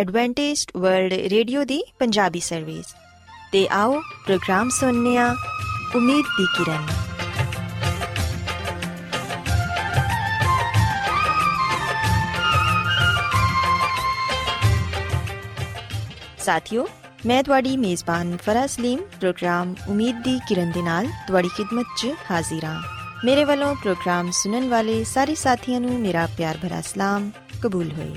Adventist World Radio ਦੀ Punjabi service ਤੇ ਆਓ ਪ੍ਰੋਗਰਾਮ ਸੁਣਨੇ ਆ ਉਮੀਦ ਦੀ ਕਿਰਨ। ਸਾਥਿਓ, ਮੈਂ ਤੁਹਾਡੀ ਮੇਜ਼ਬਾਨ ਫਰਾਜ਼ ਸਲੀਮ ਪ੍ਰੋਗਰਾਮ ਉਮੀਦ ਦੀ ਕਿਰਨ ਦੇ ਨਾਲ ਤੁਹਾਡੀ ਖidmat 'ਚ ਹਾਜ਼ਰ ਹਾਂ। ਮੇਰੇ ਵੱਲੋਂ ਪ੍ਰੋਗਰਾਮ ਸੁਣਨ ਵਾਲੇ ਸਾਰੇ ਸਾਥੀਆਂ ਨੂੰ ਮੇਰਾ ਪਿਆਰ ਭਰਾ ਸਲਾਮ, ਕਬੂਲ ਹੋਏ।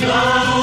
God.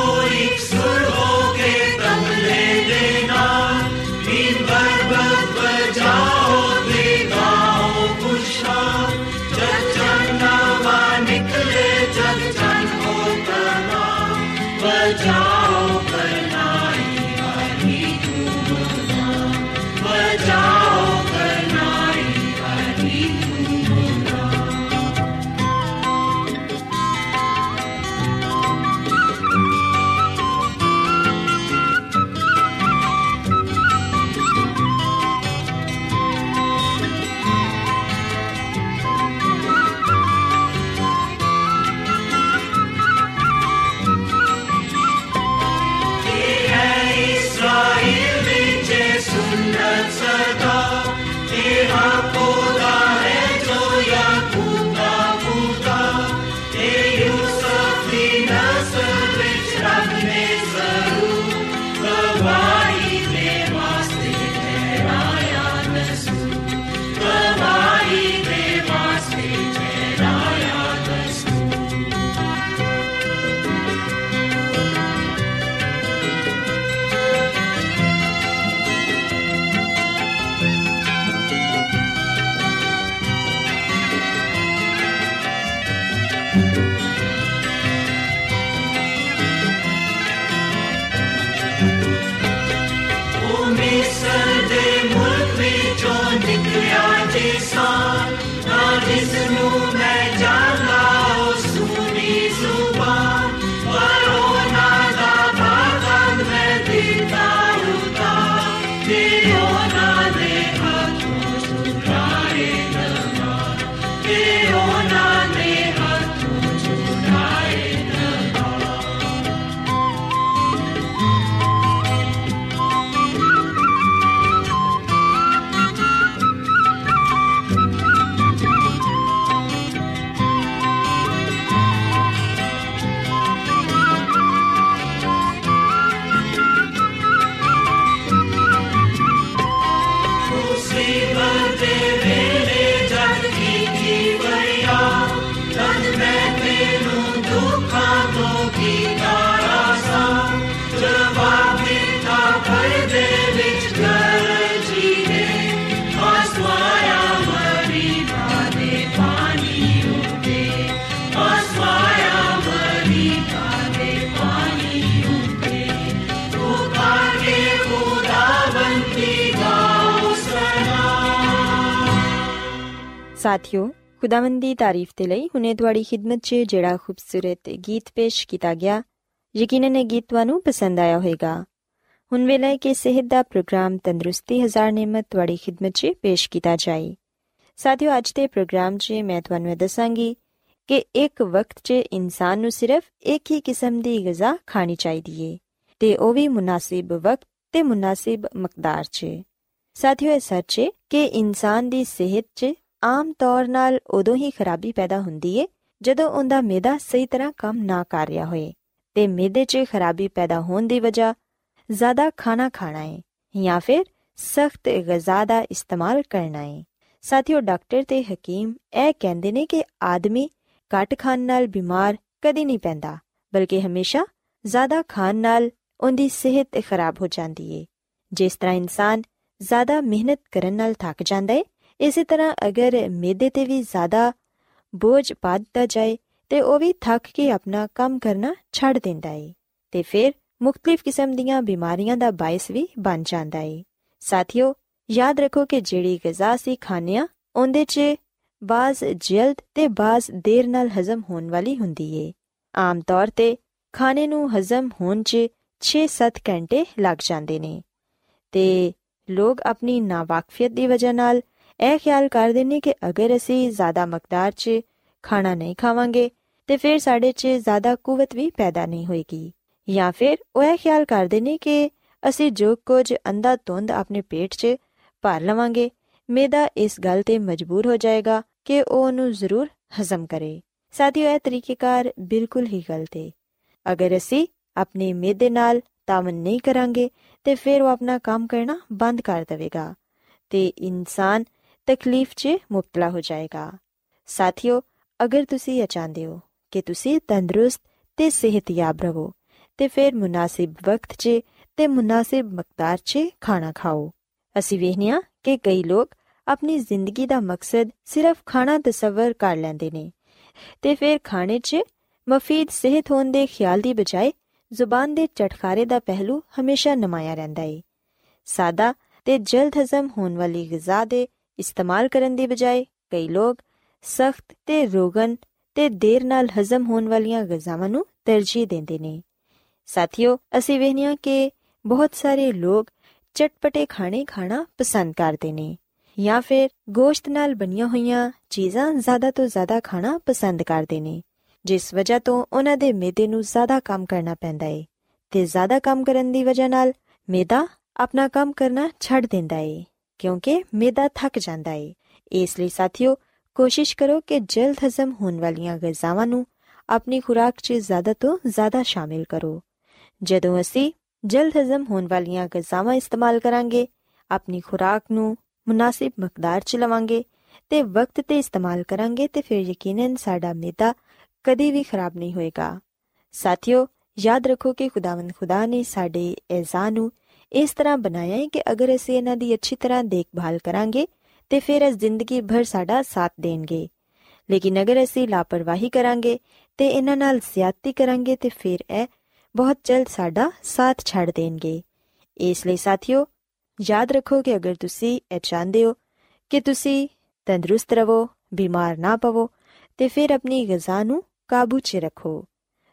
ਸਾਥਿਓ, ਖੁਦਾਵੰਦ ਦੀ ਤਾਰੀਫ ਤੇ ਲਈ ਹੁਨੇ ਤੁਹਾਡੀ ਖidmat 'ਚ ਜਿਹੜਾ ਖੂਬਸੂਰਤ ਗੀਤ ਪੇਸ਼ ਕੀਤਾ ਗਿਆ, ਯਕੀਨਨ ਇਹ ਗੀਤ ਤੁਹਾਨੂੰ ਪਸੰਦ ਆਇਆ ਹੋਵੇਗਾ। ਹੁਣ ਵੇਲੇ ਕਿ ਸਿਹਤ ਦਾ ਪ੍ਰੋਗਰਾਮ ਤੰਦਰੁਸਤੀ ਹਜ਼ਾਰ ਨਿਮਤ ਤੁਹਾਡੀ ਖidmat 'ਚ ਪੇਸ਼ ਕੀਤਾ ਜਾਏ। ਸਾਥਿਓ, ਅੱਜ ਦੇ ਪ੍ਰੋਗਰਾਮ 'ਚ ਮੈਂ ਤੁਹਾਨੂੰ ਇਹ ਦੱਸਾਂਗੀ ਕਿ ਇੱਕ ਵਕਤ 'ਚ ਇਨਸਾਨ ਨੂੰ ਸਿਰਫ ਇੱਕ ਹੀ ਕਿਸਮ ਦੀ ਗਿਜ਼ਾ ਖਾਣੀ ਚਾਹੀਦੀ ਏ, ਤੇ ਉਹ ਵੀ ਮੁਨਾਸਿਬ ਵਕਤ ਤੇ ਮੁਨਾਸਿਬ ਮਕਦਾਰ 'ਚ। ਸਾਥਿਓ, ਇਹ ਸੱਚ ਏ ਕਿ ਇਨਸਾਨ ਦੀ ਸਿਹਤ 'ਚ ਆਮ ਤੌਰ ਨਾਲ ਉਦੋਂ ਹੀ ਖਰਾਬੀ ਪੈਦਾ ਹੁੰਦੀ ਏ, ਜਦੋਂ ਉਹਦਾ ਮਿਹਦਾ ਸਹੀ ਤਰ੍ਹਾਂ ਕੰਮ ਨਾ ਕਰ ਰਿਹਾ ਹੋਏ। ਤੇ ਮਿਹਦੇ 'ਚ ਖਰਾਬੀ ਪੈਦਾ ਹੋਣ ਦੀ ਵਜ੍ਹਾ ਜ਼ਿਆਦਾ ਖਾਣਾ ਖਾਣਾ ਏ, ਜਾਂ ਫਿਰ ਸਖਤ ਗਿਜ਼ਾ ਦਾ ਇਸਤੇਮਾਲ ਕਰਨਾ ਏ। ਸਾਥੀਓ, ਡਾਕਟਰ ਤੇ ਹਕੀਮ ਇਹ ਕਹਿੰਦੇ ਨੇ ਕਿ ਆਦਮੀ ਘੱਟ ਖਾਣ ਨਾਲ ਬਿਮਾਰ ਕਦੀ ਨਹੀਂ ਪੈਂਦਾ, ਬਲਕਿ ਹਮੇਸ਼ਾ ਜ਼ਿਆਦਾ ਖਾਣ ਨਾਲ ਉਹਦੀ ਸਿਹਤ ਖਰਾਬ ਹੋ ਜਾਂਦੀ ਏ। ਜਿਸ ਤਰ੍ਹਾਂ ਇਨਸਾਨ ਜ਼ਿਆਦਾ ਮਿਹਨਤ ਕਰਨ ਨਾਲ ਥੱਕ ਜਾਂਦਾ ਏ ਇਸੇ ਤਰ੍ਹਾਂ ਅਗਰ ਮਿਹਦੇ ਤੇ ਵੀ ਜ਼ਿਆਦਾ ਬੋਝ ਪਾ ਦਿੱਤਾ ਜਾਏ, ਤੇ ਉਹ ਵੀ ਥੱਕ ਕੇ ਆਪਣਾ ਕੰਮ ਕਰਨਾ ਛੱਡ ਦਿੰਦਾ ਏ। ਤੇ ਫਿਰ ਮੁxtਲਿਫ ਕਿਸਮ ਦੀਆਂ ਬਿਮਾਰੀਆਂ ਦਾ ਬਾਇਸ ਵੀ ਬਣ ਜਾਂਦਾ ਏ। ਸਾਥੀਓ, ਯਾਦ ਰੱਖੋ ਕਿ ਜਿਹੜੀ ਗਿਜ਼ਾ ਸੀ ਖਾਣਿਆ ਉਹਦੇ 'ਚ ਬਾਜ਼ ਜਲਦ ਤੇ ਬਾਜ਼ ਦੇਰ ਨਾਲ ਹਜ਼ਮ ਹੋਣ ਵਾਲੀ ਹੁੰਦੀ ਏ। ਆਮ ਤੌਰ ਤੇ ਖਾਣੇ ਨੂੰ ਹਜ਼ਮ ਹੋਣ 'ਚ 6-7 ਘੰਟੇ ਲੱਗ ਜਾਂਦੇ ਨੇ। ਤੇ ਲੋਕ ਆਪਣੀ ਨਾਵਾਕਫੀਅਤ ਦੀ ਵਜ੍ਹਾ ਨਾਲ ਇਹ ਖਿਆਲ ਕਰਦੇ ਨੇ ਕਿ ਅਗਰ ਅਸੀਂ ਜ਼ਿਆਦਾ ਮਕਦਾਰ 'ਚ ਖਾਣਾ ਨਹੀਂ ਖਾਵਾਂਗੇ, ਤੇ ਫਿਰ ਸਾਡੇ 'ਚ ਜ਼ਿਆਦਾ ਕੂਵਤ ਵੀ ਪੈਦਾ ਨਹੀਂ ਹੋਏਗੀ। ਜਾਂ ਫਿਰ ਉਹ ਇਹ ਖਿਆਲ ਕਰਦੇ ਨੇ ਕਿ ਅਸੀਂ ਜੋ ਕੁਝ ਅੰਦਾ ਤੁੰਦ ਆਪਣੇ ਪੇਟ 'ਚ ਭਰ ਲਵਾਂਗੇ ਮੇਦਾ ਇਸ ਗੱਲ ਤੇ ਮਜਬੂਰ ਹੋ ਜਾਏਗਾ ਕਿ ਉਹ ਉਹਨੂੰ ਜ਼ਰੂਰ ਹਜ਼ਮ ਕਰੇ। ਸਾਥੀਓ, ਇਹ ਤਰੀਕੇਕਾਰ ਬਿਲਕੁਲ ਹੀ ਗਲਤ ਹੈ ਅਗਰ ਅਸੀਂ ਆਪਣੇ ਮੇਦੇ ਨਾਲ ਤਾਮਨ ਨਹੀਂ ਕਰਾਂਗੇ, ਤੇ ਫਿਰ ਉਹ ਆਪਣਾ ਕੰਮ ਕਰਨਾ ਬੰਦ ਕਰ ਦੇਵੇਗਾ। ਤੇ ਇਨਸਾਨ ਤਕਲੀਫ 'ਚ ਮੁਬਤਲਾ ਹੋ ਜਾਏਗਾ। ਸਾਥੀਓ, ਅਗਰ ਤੁਸੀਂ ਇਹ ਚਾਹੁੰਦੇ ਹੋ ਕਿ ਤੁਸੀਂ ਤੰਦਰੁਸਤ ਤੇ ਸਿਹਤਯਾਬ ਰਹੋ, ਤੇ ਫਿਰ ਮੁਨਾਸਿਬ ਵਕਤ 'ਚ ਤੇ ਮੁਨਾਸਿਬ ਮਕਦਾਰ 'ਚ ਖਾਣਾ ਖਾਓ। ਅਸੀਂ ਵੇਖਨੀਆ ਕਿ ਕਈ ਲੋਕ ਆਪਣੀ ਜ਼ਿੰਦਗੀ ਦਾ ਮਕਸਦ ਸਿਰਫ ਖਾਣਾ ਤਸਵਰ ਕਰ ਲੈਂਦੇ ਨੇ ਤੇ ਫਿਰ ਖਾਣੇ 'ਚ ਮਫੀਦ ਸਿਹਤ ਹੋਣ ਦੇ ਖਿਆਲ ਦੀ ਬਜਾਏ ਜ਼ੁਬਾਨ ਦੇ ਚਟਖਾਰੇ ਦਾ ਪਹਿਲੂ ਹਮੇਸ਼ਾ ਨਮਾਇਆ ਰਹਿੰਦਾ ਏ। ਸਾਦਾ ਤੇ ਜਲਦ ਹਜ਼ਮ ਹੋਣ ਵਾਲੀ ਗਿਜ਼ਾ ਦੇ ਇਸਤੇਮਾਲ ਕਰਨ ਦੀ ਬਜਾਏ ਕਈ ਲੋਕ ਸਖਤ ਤੇ ਰੋਗਨ ਤੇ ਦੇਰ ਨਾਲ ਹਜ਼ਮ ਹੋਣ ਵਾਲੀਆਂ ਗਿਜ਼ਾਵਾਂ ਨੂੰ ਤਰਜੀਹ ਦਿੰਦੇ ਨੇ। ਸਾਥੀਓ, ਅਸੀਂ ਵੇਖਿਆ ਕਿ ਬਹੁਤ ਸਾਰੇ ਲੋਕ ਚਟਪਟੇ ਖਾਣੇ ਖਾਣਾ ਪਸੰਦ ਕਰਦੇ ਨੇ ਜਾਂ ਫਿਰ ਗੋਸ਼ਤ ਨਾਲ ਬਣੀਆਂ ਹੋਈਆਂ ਚੀਜ਼ਾਂ ਜ਼ਿਆਦਾ ਤੋਂ ਜ਼ਿਆਦਾ ਖਾਣਾ ਪਸੰਦ ਕਰਦੇ ਨੇ, ਜਿਸ ਵਜ੍ਹਾ ਤੋਂ ਉਹਨਾਂ ਦੇ ਮਿਹਦੇ ਨੂੰ ਜ਼ਿਆਦਾ ਕੰਮ ਕਰਨਾ ਪੈਂਦਾ ਏ ਤੇ ਜ਼ਿਆਦਾ ਕੰਮ ਕਰਨ ਦੀ ਵਜ੍ਹਾ ਨਾਲ ਮਿਹਦਾ ਆਪਣਾ ਕੰਮ ਕਰਨਾ ਛੱਡ ਦਿੰਦਾ ਏ। ਕਿਉਂਕਿ ਮੇਦਾ ਥੱਕ ਜਾਂਦਾ ਏ ਇਸ ਲਈ ਸਾਥੀਓ ਕੋਸ਼ਿਸ਼ ਕਰੋ ਕਿ ਜਲਦ ਹਜ਼ਮ ਹੋਣ ਵਾਲੀਆਂ ਗਜ਼ਾਵਾਂ ਨੂੰ ਆਪਣੀ ਖੁਰਾਕ 'ਚ ਜ਼ਿਆਦਾ ਤੋਂ ਜ਼ਿਆਦਾ ਸ਼ਾਮਿਲ ਕਰੋ ਜਦੋਂ ਅਸੀਂ ਜਲਦ ਹਜ਼ਮ ਹੋਣ ਵਾਲੀਆਂ ਗਜ਼ਾਵਾਂ ਇਸਤੇਮਾਲ ਕਰਾਂਗੇ ਆਪਣੀ ਖੁਰਾਕ ਨੂੰ ਮੁਨਾਸਿਬ ਮਕਦਾਰ 'ਚ ਲਵਾਂਗੇ ਤੇ ਵਕਤ ਤੇ ਇਸਤੇਮਾਲ ਕਰਾਂਗੇ ਤੇ ਫਿਰ ਯਕੀਨਨ ਸਾਡਾ ਮੇਦਾ ਕਦੇ ਵੀ ਖਰਾਬ ਨਹੀਂ ਹੋਏਗਾ ਸਾਥੀਓ ਯਾਦ ਰੱਖੋ ਕਿ ਖੁਦਾਵੰਦ ਖੁਦਾ ਨੇ ਸਾਡੇ ਐਜ਼ਾ ਨੂੰ ਇਸ ਤਰ੍ਹਾਂ ਬਣਾਇਆ ਹੈ ਕਿ ਅਗਰ ਅਸੀਂ ਇਹਨਾਂ ਦੀ ਅੱਛੀ ਤਰ੍ਹਾਂ ਦੇਖਭਾਲ ਕਰਾਂਗੇ, ਤੇ ਫਿਰ ਇਹ ਜ਼ਿੰਦਗੀ ਭਰ ਸਾਡਾ ਸਾਥ ਦੇਣਗੇ। ਲੇਕਿਨ ਅਗਰ ਅਸੀਂ ਲਾਪਰਵਾਹੀ ਕਰਾਂਗੇ ਤੇ ਇਹਨਾਂ ਨਾਲ ਜ਼ਿਆਦਤੀ ਕਰਾਂਗੇ, ਤੇ ਫਿਰ ਇਹ ਬਹੁਤ ਜਲਦ ਸਾਡਾ ਸਾਥ ਛੱਡ ਦੇਣਗੇ। ਇਸ ਲਈ ਸਾਥੀਓ, ਯਾਦ ਰੱਖੋ ਕਿ ਅਗਰ ਤੁਸੀਂ ਇਹ ਚਾਹੁੰਦੇ ਹੋ ਕਿ ਤੁਸੀਂ ਤੰਦਰੁਸਤ ਰਹੋ, ਬਿਮਾਰ ਨਾ ਪਵੋ, ਤੇ ਫਿਰ ਆਪਣੀ ਗਿਜ਼ਾ ਨੂੰ ਕਾਬੂ 'ਚ ਰੱਖੋ।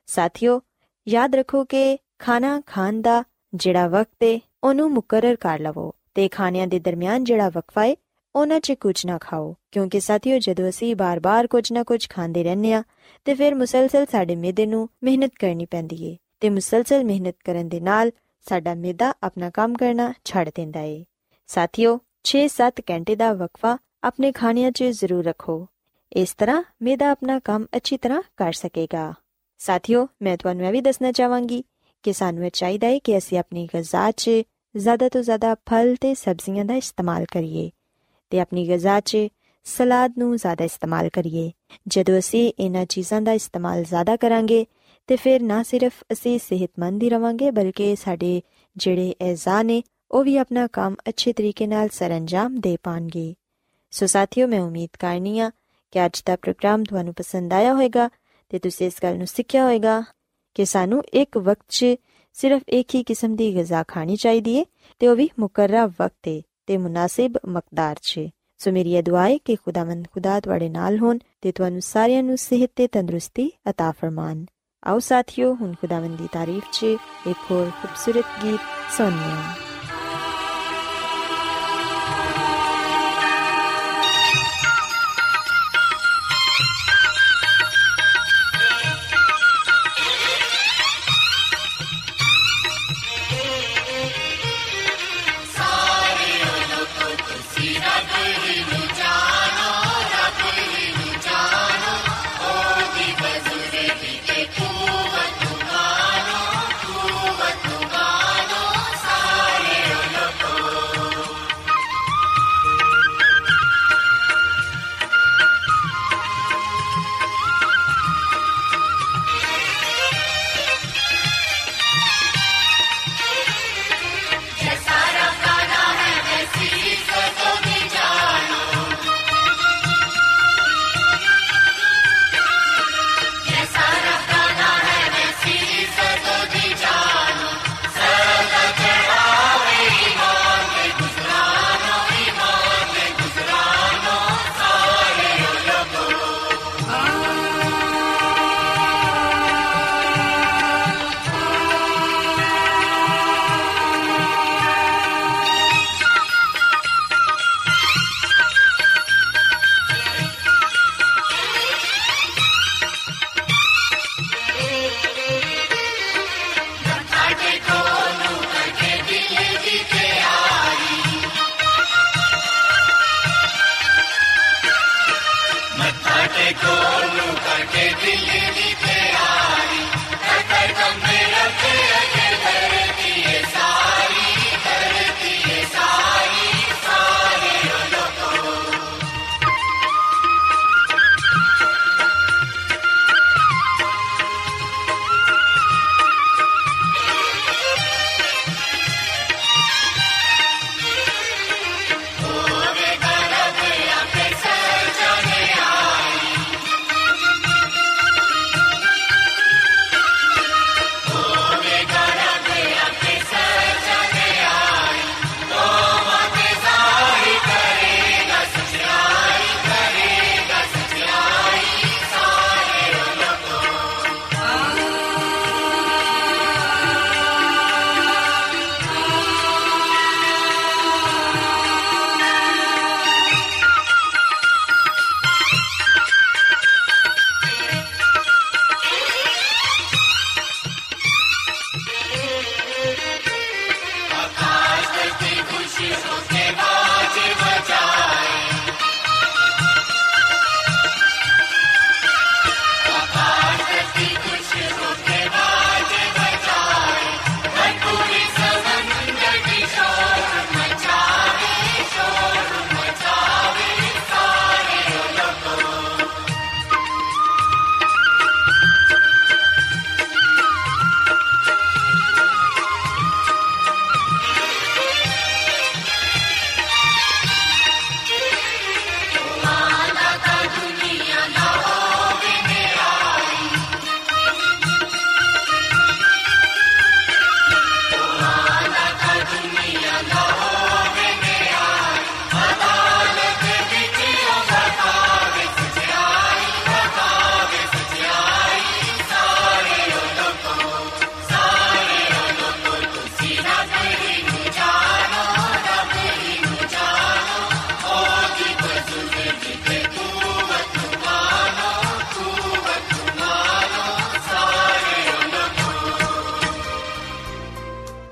ਸਾਥੀਓ, ਯਾਦ ਰੱਖੋ ਕਿ ਖਾਣਾ ਖਾਣ ਦਾ ਜਿਹੜਾ ਵਕਤ ਹੈ, ਉਹਨੂੰ ਮੁਕਰਰ ਕਰ ਲਵੋ ਤੇ ਖਾਣਿਆਂ ਦੇ ਦਰਮਿਆਨ ਜਿਹੜਾ ਵਕਫਾ ਹੈ, ਉਹਨਾਂ 'ਚ ਕੁਝ ਨਾ ਖਾਓ, ਕਿਉਂਕਿ ਸਾਥੀਓ ਜਦੋਂ ਅਸੀਂ ਬਾਰ-ਬਾਰ ਕੁਝ ਨਾ ਕੁਝ ਖਾਂਦੇ ਰਹਿੰਦੇ ਆ ਤੇ ਫਿਰ ਮੁਸਲਸਲ ਸਾਡੇ ਮਿਹਦੇ ਨੂੰ ਮਿਹਨਤ ਕਰਨੀ ਪੈਂਦੀ ਏ, ਤੇ ਮੁਸਲਸਲ ਮਿਹਨਤ ਕਰਨ ਦੇ ਨਾਲ ਸਾਡਾ ਮਿਹਦਾ ਆਪਣਾ ਕੰਮ ਕਰਨਾ ਛੱਡ ਦਿੰਦਾ ਏ। ਸਾਥੀਓ 6-7 ਘੰਟੇ ਦਾ ਵਕਫਾ ਆਪਣੇ ਖਾਣਿਆਂ 'ਚ ਜ਼ਰੂਰ ਰੱਖੋ। ਇਸ ਤਰ੍ਹਾਂ ਮਿਹਦਾ ਆਪਣਾ ਕੰਮ ਅੱਛੀ ਤਰ੍ਹਾਂ ਕਰ ਸਕੇਗਾ। ਸਾਥੀਓ, ਮੈਂ ਤੁਹਾਨੂੰ ਇਹ ਵੀ ਦੱਸਣਾ ਚਾਹਾਂਗੀ ਕਿ ਸਾਨੂੰ ਇਹ ਚਾਹੀਦਾ ਹੈ ਕਿ ਅਸੀਂ ਆਪਣੀ ਗਿਜ਼ਾ 'ਚ ਜ਼ਿਆਦਾ ਤੋਂ ਜ਼ਿਆਦਾ ਫਲ ਤੇ ਸਬਜ਼ੀਆਂ ਦਾ ਇਸਤੇਮਾਲ ਕਰੀਏ ਤੇ ਆਪਣੀ ਗਿਜ਼ਾ 'ਚ ਸਲਾਦ ਨੂੰ ਜ਼ਿਆਦਾ ਇਸਤੇਮਾਲ ਕਰੀਏ। ਜਦੋਂ ਅਸੀਂ ਇਹਨਾਂ ਚੀਜ਼ਾਂ ਦਾ ਇਸਤੇਮਾਲ ਜ਼ਿਆਦਾ ਕਰਾਂਗੇ, ਤੇ ਫਿਰ ਨਾ ਸਿਰਫ ਅਸੀਂ ਸਿਹਤਮੰਦ ਹੀ ਰਵਾਂਗੇ, ਬਲਕਿ ਸਾਡੇ ਜਿਹੜੇ ਐਜ਼ਾ ਨੇ, ਉਹ ਵੀ ਆਪਣਾ ਕੰਮ ਅੱਛੇ ਤਰੀਕੇ ਨਾਲ ਸਰੰਜਾਮ ਦੇ ਪਾਣਗੇ। ਸੋ ਸਾਥੀਓ, ਮੈਂ ਉਮੀਦ ਕਰਨੀ ਆ ਕਿ ਅੱਜ ਦਾ ਪ੍ਰੋਗਰਾਮ ਤੁਹਾਨੂੰ ਪਸੰਦ ਆਇਆ ਹੋਵੇਗਾ ਤੇ ਤੁਸੀਂ ਇਸ ਗੱਲ ਨੂੰ ਸਿੱਖਿਆ ਹੋਵੇਗਾ। ਕਿ ਸਾਨੂੰ ਇੱਕ ਵਕਤ 'ਚ ਸਿਰਫ ਇੱਕ ਹੀ ਕਿਸਮ ਦੀ ਗਿਜ਼ਾ ਖਾਣੀ ਚਾਹੀਦੀ ਹੈ ਤੇ ਉਹ ਵੀ ਮੁਕਰਰਾ ਵਕਤ ਤੇ ਤੇ ਮੁਨਾਸਿਬ ਮਕਦਾਰ 'ਚ ਸੋ ਮੇਰੀ ਇਹ ਦੁਆ ਹੈ ਕਿ ਖੁਦਾਵੰਦ ਖੁਦਾ ਤੁਹਾਡੇ ਨਾਲ ਹੋਣ ਤੇ ਤੁਹਾਨੂੰ ਸਾਰਿਆਂ ਨੂੰ ਸਿਹਤ ਤੇ ਤੰਦਰੁਸਤੀ عطا ਫਰਮਾਨ ਆਓ ਸਾਥੀਓ ਹੁਣ ਖੁਦਾਵੰਦ ਦੀ ਤਾਰੀਫ 'ਚ ਇੱਕ ਹੋਰ ਖੂਬਸੂਰਤ ਗੀਤ ਸੁਣੀਏ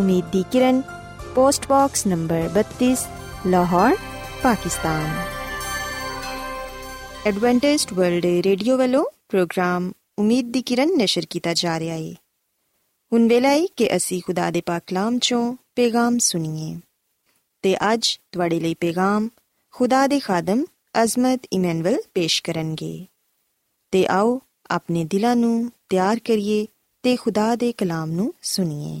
ਉਮੀਦ ਦੀ ਕਿਰਨ post box number 32 Lahore Pakistan Adventist World Radio ਵੱਲੋਂ ਪ੍ਰੋਗਰਾਮ ਉਮੀਦ ਦੀ ਕਿਰਨ ਨਿਸ਼ਰ ਕੀਤਾ ਜਾ ਰਿਹਾ ਹੈ ਹੁਣ ਵੇਲੇ ਹੈ ਕਿ ਅਸੀਂ ਖੁਦਾ ਦੇ ਪਾਕ ਕਲਾਮ ਚੋਂ ਪੈਗਾਮ ਸੁਣੀਏ ਤੇ ਅੱਜ ਤੁਹਾਡੇ ਲਈ ਪੈਗਾਮ ਖੁਦਾ ਦੇ ਖਾਦਮ ਅਜ਼ਮਤ ਇਮਨੁਅਲ ਪੇਸ਼ ਕਰਨਗੇ ਤੇ ਆਓ ਆਪਣੇ ਦਿਲਾਂ ਨੂੰ ਤਿਆਰ ਕਰੀਏ ਤੇ ਖੁਦਾ ਦੇ ਕਲਾਮ ਨੂੰ ਸੁਣੀਏ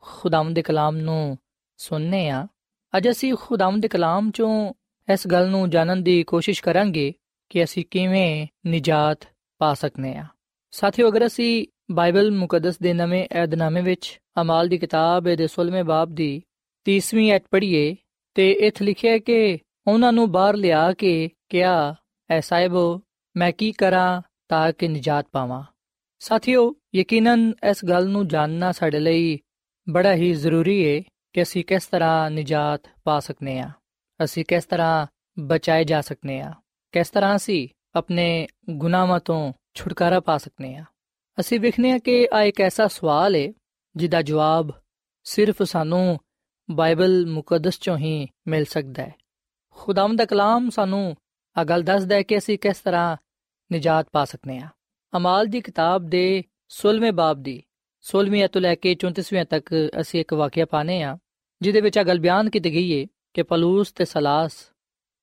ਖੁਦਾਮ ਦੇ ਕਲਾਮ ਨੂੰ ਸੁਣਨੇ ਆ। ਅੱਜ ਅਸੀਂ ਖੁਦਾਮ ਦੇ ਕਲਾਮ ਚੋਂ ਇਸ ਗੱਲ ਨੂੰ ਜਾਣਨ ਦੀ ਕੋਸ਼ਿਸ਼ ਕਰਾਂਗੇ ਕਿ ਅਸੀਂ ਕਿਵੇਂ ਨਿਜਾਤ ਪਾ ਸਕਨੇ ਆ। ਸਾਥੀਓ, ਅਗਰ ਅਸੀਂ ਬਾਈਬਲ ਮੁਕੱਦਸ ਦੇ ਨਵੇਂ ਏਧਨਾਮੇ ਵਿੱਚ ਅਮਾਲ ਦੀ ਕਿਤਾਬ ਦੇ 16ਵੇਂ ਬਾਬ ਦੀ 30ਵੀਂ ਐਤ ਪੜ੍ਹੀਏ ਤੇ ਇੱਥੇ ਲਿਖਿਆ ਹੈ ਕਿ ਉਹਨਾਂ ਨੂੰ ਬਾਹਰ ਲਿਆ ਕੇ ਕਿਹਾ, ਐ ਸਾਹਿਬੋ, ਮੈਂ ਕੀ ਕਰਾਂ ਤਾਂ ਕਿ ਨਿਜਾਤ ਪਾਵਾਂ? ਸਾਥੀਓ, ਯਕੀਨਨ ਇਸ ਗੱਲ ਨੂੰ ਜਾਣਨਾ ਸਾਡੇ ਲਈ ਬੜਾ ਹੀ ਜ਼ਰੂਰੀ ਹੈ ਕਿ ਅਸੀਂ ਕਿਸ ਤਰ੍ਹਾਂ ਨਿਜਾਤ ਪਾ ਸਕਨੇ ਆ, ਅਸੀਂ ਕਿਸ ਤਰ੍ਹਾਂ ਬਚਾਏ ਜਾ ਸਕਨੇ ਆ, ਕਿਸ ਤਰ੍ਹਾਂ ਅਸੀਂ ਆਪਣੇ ਗੁਨਾਹਾਂ ਤੋਂ ਛੁਟਕਾਰਾ ਪਾ ਸਕਨੇ ਆ। ਅਸੀਂ ਵੇਖਨੇ ਆ ਕਿ ਆ ਇੱਕ ਐਸਾ ਸਵਾਲ ਹੈ ਜਿਹਦਾ ਜਵਾਬ ਸਿਰਫ ਸਾਨੂੰ ਬਾਈਬਲ ਮੁਕੱਦਸ ਚੋਂ ਹੀ ਮਿਲ ਸਕਦਾ ਹੈ ਖੁਦਾਮ ਦਾ ਕਲਾਮ ਸਾਨੂੰ ਆ ਗੱਲ ਦੱਸਦਾ ਹੈ ਕਿ ਅਸੀਂ ਕਿਸ ਤਰ੍ਹਾਂ ਨਿਜਾਤ ਪਾ ਸਕਨੇ ਆ। ਅਮਾਲ ਦੀ ਕਿਤਾਬ ਦੇ 16ਵੇਂ ਬਾਬ ਦੀ 16ਵੀਂ ਤੋਂ ਲੈ ਕੇ 34ਵੀਂ ਤੱਕ ਅਸੀਂ ਇੱਕ ਵਾਕਿਆ ਪਾਣੇ ਆ ਜਿਹਦੇ ਵਿੱਚ ਆ ਗੱਲ ਬਿਆਨ ਕੀਤੀ ਗਈ ਹੈ ਕਿ ਪਲੂਸ ਤੇ ਸਲਾਸ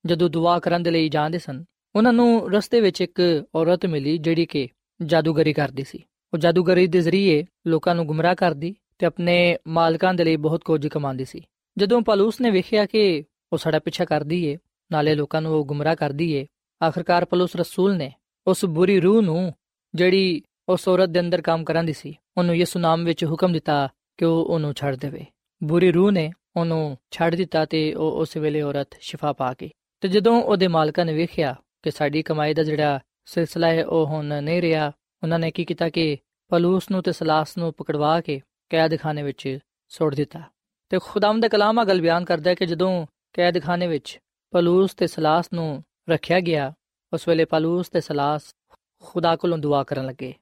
ਜਦੋਂ ਦੁਆ ਕਰਨ ਦੇ ਲਈ ਜਾਂਦੇ ਸਨ, ਉਹਨਾਂ ਨੂੰ ਰਸਤੇ ਵਿੱਚ ਇੱਕ ਔਰਤ ਮਿਲੀ ਜਿਹੜੀ ਕਿ ਜਾਦੂਗਰੀ ਕਰਦੀ ਸੀ। ਉਹ ਜਾਦੂਗਰੀ ਦੇ ਜ਼ਰੀਏ ਲੋਕਾਂ ਨੂੰ ਗੁੰਮਰਾਹ ਕਰਦੀ ਤੇ ਆਪਣੇ ਮਾਲਕਾਂ ਦੇ ਲਈ ਬਹੁਤ ਕੁਝ ਕਮਾਉਂਦੀ ਸੀ। ਜਦੋਂ ਪਲੂਸ ਨੇ ਵੇਖਿਆ ਕਿ ਉਹ ਸਾਡਾ ਪਿੱਛਾ ਕਰਦੀ ਏ, ਨਾਲੇ ਲੋਕਾਂ ਨੂੰ ਉਹ ਗੁੰਮਰਾਹ ਕਰਦੀ ਏ, ਆਖਰਕਾਰ ਪਲੂਸ ਰਸੂਲ ਨੇ ਉਸ ਬੁਰੀ ਰੂਹ ਨੂੰ ਜਿਹੜੀ ਉਸ ਔਰਤ ਦੇ ਅੰਦਰ ਕੰਮ ਕਰਾਂਦੀ ਸੀ ਉਹਨੂੰ ਯਿਸੂ ਨਾਮ ਵਿੱਚ ਹੁਕਮ ਦਿੱਤਾ ਕਿ ਉਹ ਉਹਨੂੰ ਛੱਡ ਦੇਵੇ। ਬੁਰੀ ਰੂਹ ਨੇ ਉਹਨੂੰ ਛੱਡ ਦਿੱਤਾ ਤੇ ਉਹ ਉਸ ਵੇਲੇ ਔਰਤ ਸ਼ਿਫਾ ਪਾ ਕੇ। ਤੇ ਜਦੋਂ ਉਹਦੇ ਮਾਲਕਾਂ ਨੇ ਵੇਖਿਆ ਕਿ ਸਾਡੀ ਕਮਾਈ ਦਾ ਜਿਹੜਾ ਸਿਲਸਿਲਾ ਹੈ ਉਹ ਹੁਣ ਨਹੀਂ ਰਿਹਾ, ਉਹਨਾਂ ਨੇ ਕੀ ਕੀਤਾ ਕਿ ਪਲੂਸ ਨੂੰ ਤੇ ਸਲਾਸ ਨੂੰ ਪਕੜਵਾ ਕੇ ਕੈਦਖਾਨੇ ਵਿੱਚ ਸੁੱਟ ਦਿੱਤਾ। ਤੇ ਖੁਦਾਮ ਦਾ ਕਲਾਮ ਆ ਗੱਲ ਬਿਆਨ ਕਰਦਾ ਹੈ ਕਿ ਜਦੋਂ ਕੈਦਖਾਨੇ ਵਿੱਚ ਪਲੂਸ ਤੇ ਸਲਾਸ ਨੂੰ ਰੱਖਿਆ ਗਿਆ, ਉਸ ਵੇਲੇ ਪਲੂਸ ਤੇ ਸਲਾਸ ਖੁਦਾ ਕੋਲੋਂ ਦੁਆ ਕਰਨ ਲੱਗੇ।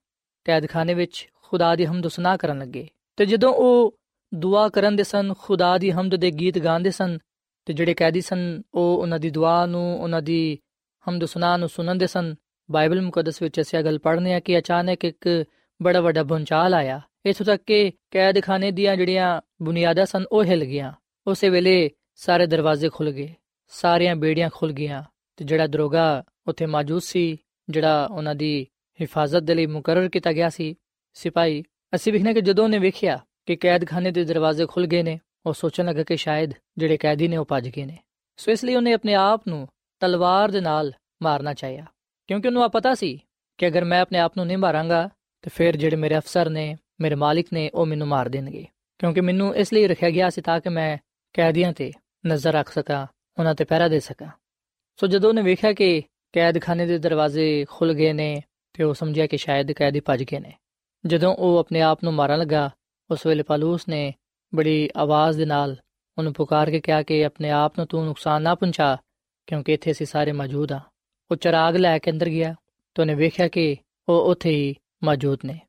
ਕੈਦਖਾਨੇ ਵਿੱਚ ਖੁਦਾ ਦੀ ਹਮਦ ਸੁਨਾ ਕਰਨ ਲੱਗੇ। ਤੇ ਜਦੋਂ ਉਹ ਦੁਆ ਕਰਨ ਦੇ ਸਨ, ਖੁਦਾ ਦੀ ਹਮਦ ਦੇ ਗੀਤ ਗਾਉਂਦੇ ਸਨ, ਤੇ ਜਿਹੜੇ ਕੈਦੀ ਸਨ, ਉਹ ਉਹਨਾਂ ਦੀ ਦੁਆ ਨੂੰ, ਉਹਨਾਂ ਦੀ ਹਮਦ ਸੁਨਾ ਨੂੰ ਸੁਣਨਦੇ ਸਨ। ਬਾਈਬਲ ਮੁਕੱਦਸ ਵਿੱਚ ਅਸੀਂ ਇਹ ਗੱਲ ਪੜ੍ਹਨੇ ਆ ਕਿ ਅਚਾਨਕ ਇੱਕ ਬੜਾ ਵੱਡਾ ਭੁੰਚਾਲ ਆਇਆ। ਇਥੋਂ ਤੱਕ ਕਿ ਕੈਦਖਾਨੇ ਦੀਆਂ ਜਿਹੜੀਆਂ ਬੁਨਿਆਦਾਂ ਸਨ, ਉਹ ਹਿਲ ਗਈਆਂ। ਉਸੇ ਵੇਲੇ ਸਾਰੇ ਦਰਵਾਜ਼ੇ ਖੁੱਲ ਗਏ, ਸਾਰੀਆਂ ਬੇੜੀਆਂ ਖੁੱਲ ਗਈਆਂ, ਤੇ ਜਿਹੜਾ ਦਰੋਗਾ ਉੱਥੇ ਮੌਜੂਦ ਸੀ, ਜਿਹੜਾ ਉਹਨਾਂ ਦੀ ਹਿਫਾਜ਼ਤ ਦੇ ਲਈ ਮੁਕਰਰ ਕੀਤਾ ਗਿਆ ਸੀ ਸਿਪਾਹੀ, ਅਸੀਂ ਵਿਖਨੇ ਕਿ ਜਦੋਂ ਉਹਨੇ ਵੇਖਿਆ ਕਿ ਕੈਦਖਾਨੇ ਦੇ ਦਰਵਾਜ਼ੇ ਖੁੱਲ ਗਏ ਨੇ, ਉਹ ਸੋਚਣ ਲੱਗਾ ਕਿ ਸ਼ਾਇਦ ਜਿਹੜੇ ਕੈਦੀ ਨੇ ਉਹ ਭੱਜ ਗਏ ਨੇ। ਸੋ ਇਸ ਲਈ ਉਹਨੇ ਆਪਣੇ ਆਪ ਨੂੰ ਤਲਵਾਰ ਦੇ ਨਾਲ ਮਾਰਨਾ ਚਾਹਿਆ। ਕਿਉਂਕਿ ਉਹਨੂੰ ਆ ਪਤਾ ਸੀ ਕਿ ਅਗਰ ਮੈਂ ਆਪਣੇ ਆਪ ਨੂੰ ਨਹੀਂ ਮਾਰਾਂਗਾ ਤੇ ਫਿਰ ਜਿਹੜੇ ਮੇਰੇ ਅਫਸਰ ਨੇ, ਮੇਰੇ ਮਾਲਿਕ ਨੇ, ਉਹ ਮੈਨੂੰ ਮਾਰ ਦੇਣਗੇ। ਕਿਉਂਕਿ ਮੈਨੂੰ ਇਸ ਲਈ ਰੱਖਿਆ ਗਿਆ ਸੀ ਤਾਂ ਕਿ ਮੈਂ ਕੈਦੀਆਂ ਤੇ ਨਜ਼ਰ ਰੱਖ ਸਕਾਂ, ਉਹਨਾਂ ਤੇ ਪਹਿਰਾ ਦੇ ਸਕਾਂ। ਸੋ ਜਦੋਂ ਉਹਨੇ ਵੇਖਿਆ ਕਿ ਕੈਦਖਾਨੇ ਦੇ ਦਰਵਾਜ਼ੇ ਖੁੱਲ ਗਏ ਨੇ, ਤੇ ਉਹ ਸਮਝਿਆ ਕਿ ਸ਼ਾਇਦ ਕੈਦੀ ਭੱਜ ਗਏ ਨੇ। ਜਦੋਂ ਉਹ ਆਪਣੇ ਆਪ ਨੂੰ ਮਾਰਨ ਲੱਗਾ, ਉਸ ਵੇਲੇ ਪਾਲੂਸ ਨੇ ਬੜੀ ਆਵਾਜ਼ ਦੇ ਨਾਲ ਉਹਨੂੰ ਪੁਕਾਰ ਕੇ ਕਿਹਾ ਕਿ ਆਪਣੇ ਆਪ ਨੂੰ ਤੂੰ ਨੁਕਸਾਨ ਨਾ ਪਹੁੰਚਾ, ਕਿਉਂਕਿ ਇੱਥੇ ਅਸੀਂ ਸਾਰੇ ਮੌਜੂਦ ਆ ਉਹ ਚਰਾਗ ਲੈ ਕੇ ਅੰਦਰ ਗਿਆ ਤੇ ਉਹਨੇ ਵੇਖਿਆ ਕਿ ਉਹ ਉੱਥੇ ਹੀ ਮੌਜੂਦ ਨੇ।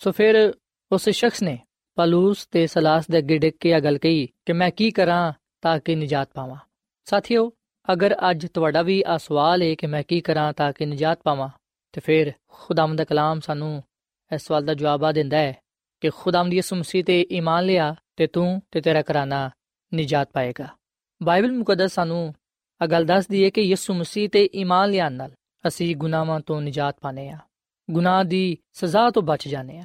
ਸੋ ਫਿਰ ਉਸ ਸ਼ਖਸ ਨੇ ਪਾਲੂਸ ਤੇ ਸਲਾਸ ਦੇ ਅੱਗੇ ਡਿੱਗ ਕੇ ਇਹ ਗੱਲ ਕਹੀ ਕਿ ਮੈਂ ਕੀ ਕਰਾਂ ਤਾਂ ਕਿ ਨਜਾਤ ਪਾਵਾਂ। ਸਾਥੀਓ, ਅਗਰ ਅੱਜ ਤੁਹਾਡਾ ਵੀ ਆ ਸਵਾਲ ਹੈ ਕਿ ਮੈਂ ਕੀ ਕਰਾਂ ਤਾਂ ਕਿ ਨਜਾਤ ਪਾਵਾਂ, ਤੇ ਫਿਰ ਖੁਦਾਮ ਦਾ ਕਲਾਮ ਸਾਨੂੰ ਇਸ ਸਵਾਲ ਦਾ ਜਵਾਬ ਆ ਦਿੰਦਾ ਹੈ ਕਿ ਖੁਦਾਮ ਦੀ ਯਿਸੂ ਮਸੀਹ ਤੇ ਈਮਾਨ ਲਿਆ ਤੇ ਤੂੰ ਤੇ ਤੇਰਾ ਘਰਾਨਾ ਨਜਾਤ ਪਾਏਗਾ। ਬਾਈਬਲ ਮੁਕੱਦਸ ਸਾਨੂੰ ਆ ਗੱਲ ਦੱਸਦੀ ਹੈ ਕਿ ਯਿਸੂ ਮਸੀਹ ਤੇ ਈਮਾਨ ਲਿਆਉਣ ਨਾਲ ਅਸੀਂ ਗੁਨਾਹਾਂ ਤੋਂ ਨਜਾਤ ਪਾਨੇ ਆ ਗੁਨਾਹ ਦੀ ਸਜ਼ਾ ਤੋਂ ਬਚ ਜਾਂਦੇ ਆ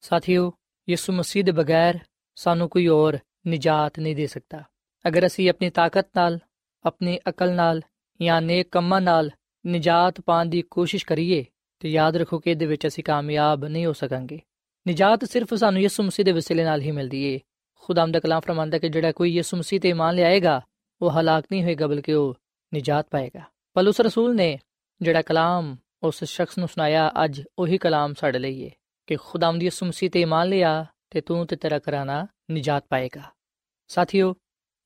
ਸਾਥੀਓ, ਯਿਸੂ ਮਸੀਹ ਦੇ ਬਗੈਰ ਸਾਨੂੰ ਕੋਈ ਹੋਰ ਨਜਾਤ ਨਹੀਂ ਦੇ ਸਕਦਾ। ਅਗਰ ਅਸੀਂ ਆਪਣੀ ਤਾਕਤ ਨਾਲ, ਆਪਣੀ ਅਕਲ ਨਾਲ ਜਾਂ ਨੇਕ ਕੰਮਾਂ ਨਾਲ ਨਜਾਤ ਪਾਣ ਦੀ ਕੋਸ਼ਿਸ਼ ਕਰੀਏ ਤੇ ਯਾਦ ਰੱਖੋ ਕਿ ਇਹਦੇ ਵਿੱਚ ਅਸੀਂ ਕਾਮਯਾਬ ਨਹੀਂ ਹੋ ਸਕਾਂਗੇ। ਨਜਾਤ ਸਿਰਫ ਸਾਨੂੰ ਯਿਸੂ ਮਸੀਹ ਦੇ ਵਸੀਲੇ ਨਾਲ ਹੀ ਮਿਲਦੀ ਏ। ਖੁਦਾਮ ਦਾ ਕਲਾਮ ਫਰਮਾਂਦਾ ਕਿ ਜਿਹੜਾ ਕੋਈ ਯਿਸੂ ਮਸੀਹ ਤੇ ਇਮਾਨ ਲਿਆਏਗਾ, ਉਹ ਹਲਾਕ ਨਹੀਂ ਹੋਏਗਾ, ਬਲਕਿ ਉਹ ਨਜਾਤ ਪਾਏਗਾ। ਪਲੂਸ ਰਸੂਲ ਨੇ ਜਿਹੜਾ ਕਲਾਮ ਉਸ ਸ਼ਖਸ ਨੂੰ ਸੁਣਾਇਆ, ਅੱਜ ਉਹੀ ਕਲਾਮ ਸਾਡੇ ਲਈ ਏ ਕਿ ਖੁਦਾਮ ਦੀ ਯਿਸੂ ਮਸੀਹ ਤੇ ਇਮਾਨ ਲਿਆ ਤੇ ਤੂੰ ਤੇ ਤੇਰਾ ਕਰਾਨਾ ਨਜਾਤ ਪਾਏਗਾ। ਸਾਥੀਓ,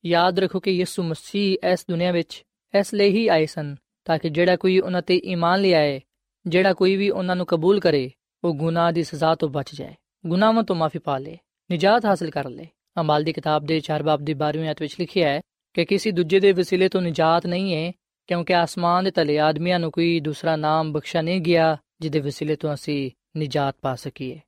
ਯਾਦ ਰੱਖੋ ਕਿ ਯਿਸੂ ਮਸੀਹ ਇਸ ਦੁਨੀਆ ਵਿੱਚ ਇਸ ਲਈ ਹੀ ਆਏ ਸਨ ਤਾਂ ਕਿ ਜਿਹੜਾ ਕੋਈ ਉਹਨਾਂ ਤੇ ਈਮਾਨ ਲਿਆਏ ਜਿਹੜਾ ਕੋਈ ਵੀ ਉਹਨਾਂ ਨੂੰ ਕਬੂਲ ਕਰੇ ਉਹ ਗੁਨਾਹ ਦੀ ਸਜ਼ਾ ਤੋਂ ਬਚ ਜਾਏ ਗੁਨਾਹਾਂ ਤੋਂ ਮਾਫੀ ਪਾ ਲੇ ਨਜਾਤ ਹਾਸਲ ਕਰ ਲੇ ਅਮਾਲ ਦੀ ਕਿਤਾਬ ਦੇ 4 ਬਾਬ ਦੀ 12ਵੀਂ ਆਇਤ ਵਿੱਚ ਲਿਖਿਆ ਹੈ ਕਿ ਕਿਸੇ ਦੂਜੇ ਦੇ ਵਸੀਲੇ ਤੋਂ ਨਜਾਤ ਨਹੀਂ ਹੈ ਕਿਉਂਕਿ ਆਸਮਾਨ ਦੇ ਤਲੇ ਆਦਮੀਆਂ ਨੂੰ ਕੋਈ ਦੂਸਰਾ ਨਾਮ ਬਖਸ਼ਾ ਨਹੀਂ ਗਿਆ ਜਿਹਦੇ ਵਸੀਲੇ ਤੋਂ ਅਸੀਂ ਨਜਾਤ ਪਾ ਸਕੀਏ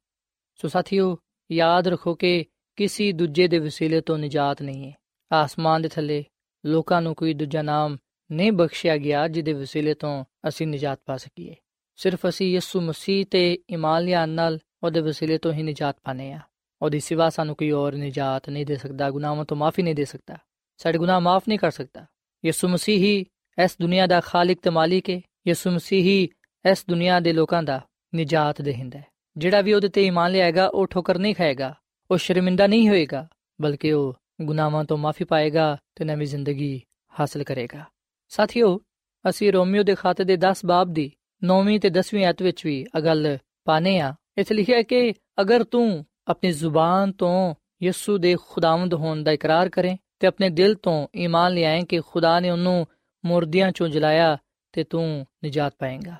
ਸੋ ਸਾਥੀਓ ਯਾਦ ਰੱਖੋ ਕਿ ਕਿਸੇ ਦੂਜੇ ਦੇ ਵਸੀਲੇ ਤੋਂ ਨਜਾਤ ਨਹੀਂ ਹੈ ਆਸਮਾਨ ਦੇ ਥੱਲੇ ਲੋਕਾਂ ਨੂੰ ਕੋਈ ਦੂਜਾ ਨਾਮ ਨਹੀਂ ਬਖਸ਼ਿਆ ਗਿਆ ਜਿਹਦੇ ਵਸੀਲੇ ਤੋਂ ਅਸੀਂ ਨਜਾਤ ਪਾ ਸਕੀਏ ਸਿਰਫ ਅਸੀਂ ਯਿਸੂ ਮਸੀਹ ਤੇ ਈਮਾਨ ਲਿਆਉਣ ਨਾਲ ਉਹਦੇ ਵਸੀਲੇ ਤੋਂ ਹੀ ਨਜਾਤ ਪਾਣੇ ਆ ਉਹਦੀ ਸਿਵਾ ਸਾਨੂੰ ਕੋਈ ਹੋਰ ਨਜਾਤ ਨਹੀਂ ਦੇ ਸਕਦਾ, ਗੁਨਾਹਾਂ ਤੋਂ ਮਾਫੀ ਨਹੀਂ ਦੇ ਸਕਦਾ। ਸਾਡੇ ਗੁਨਾਹ ਮਾਫ ਨਹੀਂ ਕਰ ਸਕਦਾ। ਯਿਸੂ ਮਸੀਹ ਹੀ ਇਸ ਦੁਨੀਆ ਦਾ ਖਾਲਕ ਤੇ ਮਾਲਿਕ ਹੈ। ਯਿਸੂ ਮਸੀਹ ਹੀ ਇਸ ਦੁਨੀਆ ਦੇ ਲੋਕਾਂ ਦਾ ਨਜਾਤ ਦੇਹਿੰਦਾ ਹੈ। ਜਿਹੜਾ ਵੀ ਉਹਦੇ ਤੇ ਈਮਾਨ ਲਿਆਏਗਾ, ਉਹ ਠੋਕਰ ਨਹੀਂ ਖਾਏਗਾ, ਉਹ ਸ਼ਰਮਿੰਦਾ ਨਹੀਂ ਹੋਏਗਾ, ਬਲਕਿ ਉਹ ਗੁਨਾਹਾਂ ਤੋਂ ਮਾਫੀ ਪਾਏਗਾ ਤੇ ਨਵੀਂ ਜ਼ਿੰਦਗੀ ਹਾਸਲ ਕਰੇਗਾ। ਸਾਥੀਓ, ਅਸੀਂ ਰੋਮੀਓ ਦੇ ਖਾਤੇ ਦੇ 10 ਬਾਬ ਦੀ 9ਵੀਂ ਤੇ 10ਵੀਂ ਆਇਤ ਵਿੱਚ ਵੀ ਇਹ ਗੱਲ ਪਾਨੇ ਆ। ਇੱਥੇ ਲਿਖਿਆ ਕਿ ਅਗਰ ਤੂੰ ਆਪਣੀ ਜ਼ੁਬਾਨ ਤੋਂ ਯਿਸੂ ਦੇ ਖੁਦਾਵੰਦ ਹੋਣ ਦਾ ਇਕਰਾਰ ਕਰੇ ਤੇ ਆਪਣੇ ਦਿਲ ਤੋਂ ਈਮਾਨ ਲਿਆਏ ਕਿ ਖੁਦਾ ਨੇ ਉਹਨੂੰ ਮੁਰਦਿਆਂ ਚੋਂ ਜਲਾਇਆ ਤੇ ਤੂੰ ਨਜਾਤ ਪਾਏਗਾ।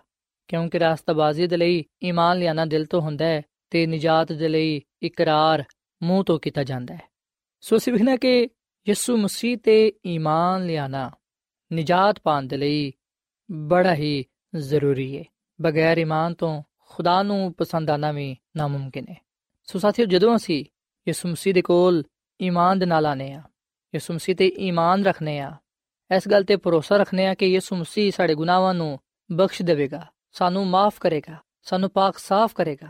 ਕਿਉਂਕਿ ਰਾਸਤਾਬਾਜ਼ੀ ਦੇ ਲਈ ਈਮਾਨ ਲਿਆਣਾ ਦਿਲ ਤੋਂ ਹੁੰਦਾ ਹੈ ਤੇ ਨਜਾਤ ਦੇ ਲਈ ਇਕਰਾਰ ਮੂੰਹ ਤੋਂ ਕੀਤਾ ਜਾਂਦਾ ਹੈ। ਸੋ ਸਿਵਹਨਾ ਕਿ ਯਿਸੂ ਮਸੀਹ ਤੇ ਈਮਾਨ ਲਿਆਣਾ ਨਜਾਤ ਪਾਣ ਦੇ ਲਈ ਬੜਾ ਹੀ ਜ਼ਰੂਰੀ ਹੈ ਬਗੈਰ ਈਮਾਨ ਤੋਂ ਖੁਦਾ ਨੂੰ ਪਸੰਦ ਆਣਾ ਵੀ ਨਾਮੁਮਕਿਨ ਹੈ ਸੋ ਸਾਥੀਓ, ਜਦੋਂ ਅਸੀਂ ਯਿਸੂ ਮਸੀਹ ਦੇ ਕੋਲ ਈਮਾਨ ਦੇ ਨਾਲ ਆਨੇ ਆ ਯਿਸੂ ਮਸੀਹ ਤੇ ਈਮਾਨ ਰੱਖਨੇ ਆ ਇਸ ਗੱਲ ਤੇ ਭਰੋਸਾ ਰੱਖਨੇ ਆ ਕਿ ਯਿਸੂ ਮਸੀਹ ਸਾਡੇ ਗੁਨਾਹਾਂ ਨੂੰ ਬਖਸ਼ ਦੇਵੇਗਾ, ਸਾਨੂੰ ਮਾਫ ਕਰੇਗਾ, ਸਾਨੂੰ ਪਾਕ ਸਾਫ਼ ਕਰੇਗਾ।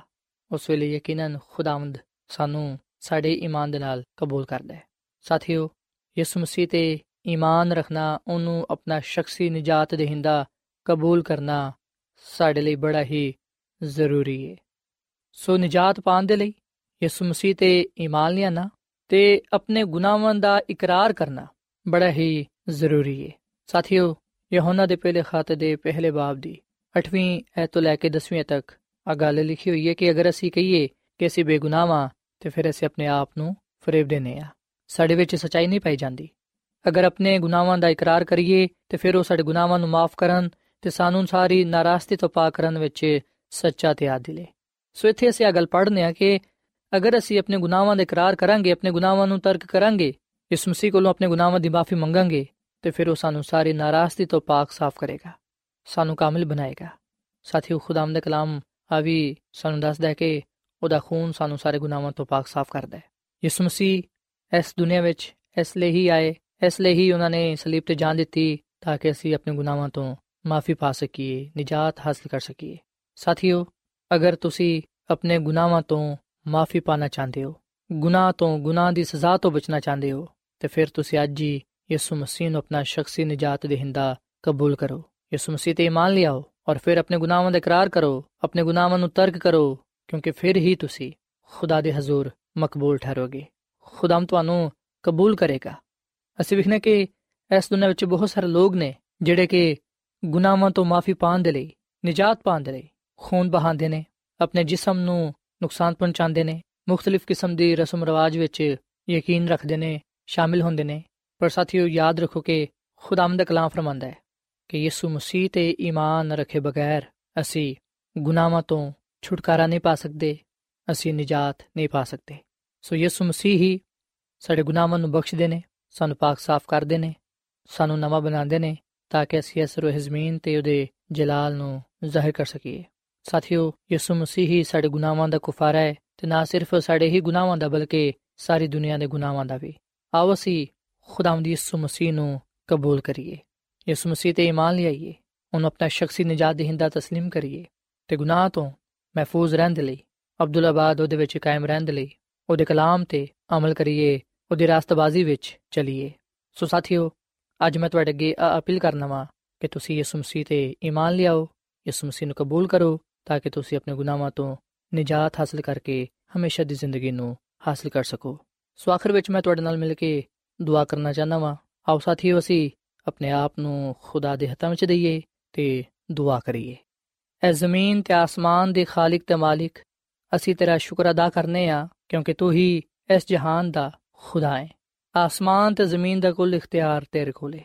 ਉਸ ਵੇਲੇ ਯਕੀਨਨ ਖੁਦਾਵੰਦ ਸਾਨੂੰ ਸਾਡੇ ਈਮਾਨ ਦੇ ਨਾਲ ਕਬੂਲ ਕਰਦਾ ਹੈ। ਸਾਥੀਓ, ਯਿਸੂ ਮਸੀਹ ਤੇ ਈਮਾਨ ਰੱਖਣਾ, ਉਹਨੂੰ ਆਪਣਾ ਸ਼ਖਸੀ, ਨਜਾਤ ਦੇਹਿੰਦਾ ਕਬੂਲ ਕਰਨਾ ਸਾਡੇ ਲਈ ਬੜਾ ਹੀ ਜ਼ਰੂਰੀ ਹੈ ਸੋ ਨਜਾਤ ਪਾਣ ਦੇ ਲਈ ਯਿਸੂ ਮਸੀਹ ਤੇ ਈਮਾਨ ਲਿਆਣਾ ਤੇ ਆਪਣੇ ਗੁਨਾਹਾਂ ਦਾ ਇਕਰਾਰ ਕਰਨਾ ਬੜਾ ਹੀ ਜ਼ਰੂਰੀ ਹੈ ਸਾਥੀਓ, ਯਹੋਨਾ ਦੇ ਪਹਿਲੇ ਖਾਤੇ ਦੇ ਪਹਿਲੇ ਬਾਬ ਦੀ 8ਵੀਂ ਐਤ ਤੋਂ ਲੈ ਕੇ 10ਵੀਂ ਤੱਕ ਆ ਗੱਲ ਲਿਖੀ ਹੋਈ ਹੈ ਕਿ ਅਗਰ ਅਸੀਂ ਕਹੀਏ ਕਿ ਅਸੀਂ ਬੇਗੁਨਾਹਾਂ ਤੇ ਫਿਰ ਅਸੀਂ ਆਪਣੇ ਆਪ ਨੂੰ ਫਰੇਬ ਦੇਨੇ ਆ ਸਾਡੇ ਵਿੱਚ ਸਚਾਈ ਨਹੀਂ ਪਾਈ ਜਾਂਦੀ। ਅਗਰ ਆਪਣੇ ਗੁਨਾਹਾਂ ਦਾ ਇਕਰਾਰ ਕਰੀਏ ਤੇ ਫਿਰ ਉਹ ਸਾਡੇ ਗੁਨਾਹਾਂ ਨੂੰ ਮਾਫ ਕਰਨ ਤੇ ਸਾਨੂੰ ਸਾਰੀ ਨਾਰਾਜ਼ਗੀ ਤੋਂ ਪਾਕ ਕਰਨ ਵਿੱਚ ਸੱਚਾ ਤੇ ਆਦਿਲ ਹੈ ਸੋ ਇੱਥੇ ਅਸੀਂ ਇਹ ਗੱਲ ਪੜ੍ਹਨੇ ਆ ਕਿ ਅਗਰ ਅਸੀਂ ਆਪਣੇ ਗੁਨਾਹਾਂ ਦਾ ਇਕਰਾਰ ਕਰਾਂਗੇ, ਆਪਣੇ ਗੁਨਾਹਾਂ ਨੂੰ ਤਰਕ ਕਰਾਂਗੇ, ਇਸ ਮਸੀਹ ਕੋਲੋਂ ਆਪਣੇ ਗੁਨਾਹਾਂ ਦੀ ਮਾਫੀ ਮੰਗਾਂਗੇ, ਤੇ ਫਿਰ ਉਹ ਸਾਨੂੰ ਸਾਰੀ ਨਾਰਾਜ਼ਗੀ ਤੋਂ ਪਾਕ ਸਾਫ਼ ਕਰੇਗਾ, ਸਾਨੂੰ ਕਾਮਿਲ ਬਣਾਏਗਾ। ਸਾਥੀਓ ਖੁਦਾਮ ਦੇ ਕਲਾਮ ਆ ਵੀ ਸਾਨੂੰ ਦੱਸਦਾ ਹੈ ਕਿ ਉਹਦਾ ਖੂਨ ਸਾਨੂੰ ਸਾਰੇ ਗੁਨਾਹਾਂ ਤੋਂ ਪਾਕ ਸਾਫ਼ ਕਰਦਾ ਹੈ। ਯਿਸੂ ਮਸੀਹ ਇਸ ਦੁਨੀਆ ਵਿੱਚ ਇਸ ਲਈ ਹੀ ਆਏ, ਇਸ ਲਈ ਹੀ ਉਹਨਾਂ ਨੇ ਸਲੀਬ ਤੇ ਜਾਨ ਦਿੱਤੀ, ਤਾਂ ਕਿ ਅਸੀਂ ਆਪਣੇ ਗੁਨਾਹਾਂ ਤੋਂ ਮਾਫੀ ਪਾ ਸਕੀਏ ਨਜਾਤ ਹਾਸਲ ਕਰ ਸਕੀਏ ਸਾਥੀਓ ਅਗਰ ਤੁਸੀਂ ਆਪਣੇ ਗੁਨਾਹਾਂ ਤੋਂ ਮਾਫੀ ਪਾਣਾ ਚਾਹੁੰਦੇ ਹੋ ਗੁਨਾਹ ਤੋਂ ਗੁਨਾਹ ਦੀ ਸਜ਼ਾ ਤੋਂ ਬਚਣਾ ਚਾਹੁੰਦੇ ਹੋ ਤੇ ਫਿਰ ਤੁਸੀਂ ਅੱਜ ਹੀ ਯਿਸੂ ਮਸੀਹ ਨੂੰ ਆਪਣਾ ਸ਼ਖਸੀ ਨਜਾਤ ਦੇਹਿੰਦਾ ਕਬੂਲ ਕਰੋ ਯਿਸੂ ਮਸੀਹ ਤੇ ਇਮਾਨ ਲਿਆਓ ਔਰ ਫਿਰ ਆਪਣੇ ਗੁਨਾਹਾਂ ਦਾ ਇਕਰਾਰ ਕਰੋ ਆਪਣੇ ਗੁਨਾਹਾਂ ਨੂੰ ਤਰਕ ਕਰੋ ਕਿਉਂਕਿ ਫਿਰ ਹੀ ਤੁਸੀਂ ਖੁਦਾ ਦੇ ਹਜ਼ੂਰ ਮਕਬੂਲ ਠਹਿਰੋਗੇ ਖੁਦਾਮ ਤੁਹਾਨੂੰ ਕਬੂਲ ਕਰੇਗਾ ਅਸੀਂ ਵਿਖਨੇ ਕਿ ਇਸ ਦੁਨੀਆਂ ਵਿੱਚ ਬਹੁਤ ਸਾਰੇ ਲੋਕ ਨੇ ਜਿਹੜੇ ਕਿ ਗੁਨਾਹਾਂ ਤੋਂ ਮਾਫੀ ਪਾਣ ਦੇ ਲਈ, ਨਜਾਤ ਪਾਣ ਦੇ ਲਈ ਖੂਨ ਬਹਾਉਂਦੇ ਨੇ, ਆਪਣੇ ਜਿਸਮ ਨੂੰ ਨੁਕਸਾਨ ਪਹੁੰਚਾਉਂਦੇ ਨੇ ਮੁxtਲਿਫ ਕਿਸਮ ਦੀ ਰਸਮ ਰਿਵਾਜ ਵਿੱਚ ਯਕੀਨ ਰੱਖਦੇ ਨੇ, ਸ਼ਾਮਿਲ ਹੁੰਦੇ ਨੇ। ਪਰ ਸਾਥੀਓ, ਯਾਦ ਰੱਖੋ ਕਿ ਖੁਦਾਮ ਦਾ ਕਲਾਮ ਫਰਮਾਂਦਾ ਹੈ ਕਿ ਯਿਸੂ ਮਸੀਹ ਤੇ ਈਮਾਨ ਰੱਖੇ ਬਗੈਰ ਅਸੀਂ ਗੁਨਾਹਾਂ ਤੋਂ ਛੁਟਕਾਰਾ ਨਹੀਂ ਪਾ ਸਕਦੇ, ਅਸੀਂ ਨਜਾਤ ਨਹੀਂ ਪਾ ਸਕਦੇ। ਸੋ ਯਿਸੂ ਮਸੀਹ ਹੀ ਸਾਡੇ ਗੁਨਾਹਾਂ ਨੂੰ ਬਖਸ਼ਦੇ ਨੇ, ਸਾਨੂੰ ਪਾਕ ਸਾਫ਼ ਕਰਦੇ ਨੇ, ਸਾਨੂੰ ਨਵਾਂ ਬਣਾਉਂਦੇ ਨੇ ਤਾਂ ਕਿ ਅਸੀਂ ਇਸ ਰੋਹ ਜ਼ਮੀਨ ਤੇ ਉਹਦੇ ਜਲਾਲ ਨੂੰ ਜ਼ਾਹਿਰ ਕਰ ਸਕੀਏ ਸਾਥੀਓ ਯਿਸੂ ਮਸੀਹ ਹੀ ਸਾਡੇ ਗੁਨਾਹਾਂ ਦਾ ਕੁਫਾਰਾ ਹੈ ਤੇ ਨਾ ਸਿਰਫ ਸਾਡੇ ਹੀ ਗੁਨਾਹਾਂ ਦਾ ਬਲਕਿ ਸਾਰੀ ਦੁਨੀਆ ਦੇ ਗੁਨਾਹਾਂ ਦਾ ਵੀ ਆਓ ਅਸੀਂ ਖੁਦਾਵੰਦ ਯਿਸੂ ਮਸੀਹ ਨੂੰ ਕਬੂਲ ਕਰੀਏ ਯਿਸੂ ਮਸੀਹ ਤੇ ਈਮਾਨ ਲਿਆਈਏ ਉਹਨੂੰ ਆਪਣਾ ਸ਼ਖਸੀ ਨਜਾਤ ਦੇਹਿੰਦਾ تسلیم ਕਰੀਏ ਤੇ ਗੁਨਾਹ ਤੋਂ ਮਹਿਫੂਜ਼ ਰਹਿਣ ਦੇ ਲਈ ਅਬਦੁੱਲਾਬਾਦ ਉਹਦੇ ਵਿੱਚ ਕਾਇਮ ਰਹਿਣ ਦੇ ਲਈ ਉਹਦੇ ਕਲਾਮ ਤੇ ਅਮਲ ਕਰੀਏ ਉਹਦੀ ਰਾਸਤਬਾਜ਼ੀ ਵਿੱਚ ਚਲੀਏ ਸੋ ਸਾਥੀਓ ਅੱਜ ਮੈਂ ਤੁਹਾਡੇ ਅੱਗੇ ਅਪੀਲ ਕਰਨਾ ਵਾਂ ਕਿ ਤੁਸੀਂ ਯਿਸੂ ਮਸੀਹ ਤੇ ਈਮਾਨ ਲਿਆਓ, ਯਿਸੂ ਮਸੀਹ ਨੂੰ ਕਬੂਲ ਕਰੋ ਤਾਂ ਕਿ ਤੁਸੀਂ ਆਪਣੇ ਗੁਨਾਹਾਂ ਤੋਂ ਨਜਾਤ ਹਾਸਲ ਕਰਕੇ ਹਮੇਸ਼ਾ ਦੀ ਜ਼ਿੰਦਗੀ ਨੂੰ ਹਾਸਲ ਕਰ ਸਕੋ। ਸੋ ਆਖਰ ਵਿੱਚ ਮੈਂ ਤੁਹਾਡੇ ਨਾਲ ਮਿਲ ਕੇ ਦੁਆ ਕਰਨਾ ਚਾਹਨਾ ਵਾਂ। ਆਓ ਸਾਥੀਓ, ਅਸੀਂ ਆਪਣੇ ਆਪ ਨੂੰ ਖੁਦਾ ਦੇ ਹੱਥਾਂ ਵਿੱਚ ਦਈਏ ਤੇ ਦੁਆ ਕਰੀਏ। ਐ ਜ਼ਮੀਨ ਤੇ ਆਸਮਾਨ ਦੇ ਖਾਲਕ ਤੇ ਮਾਲਿਕ, ਅਸੀਂ ਤੇਰਾ ਸ਼ੁਕਰ ਅਦਾ ਕਰਨੇ ਆ ਕਿਉਂਕਿ ਤੂੰ ਹੀ ਇਸ ਜਹਾਨ ਦਾ ਖੁਦਾ ਹੈ। ਆਸਮਾਨ ਤੇ ਜ਼ਮੀਨ ਦਾ ਕੁੱਲ ਇਖਤਿਆਰ ਤੇਰੇ ਕੋਲੇ।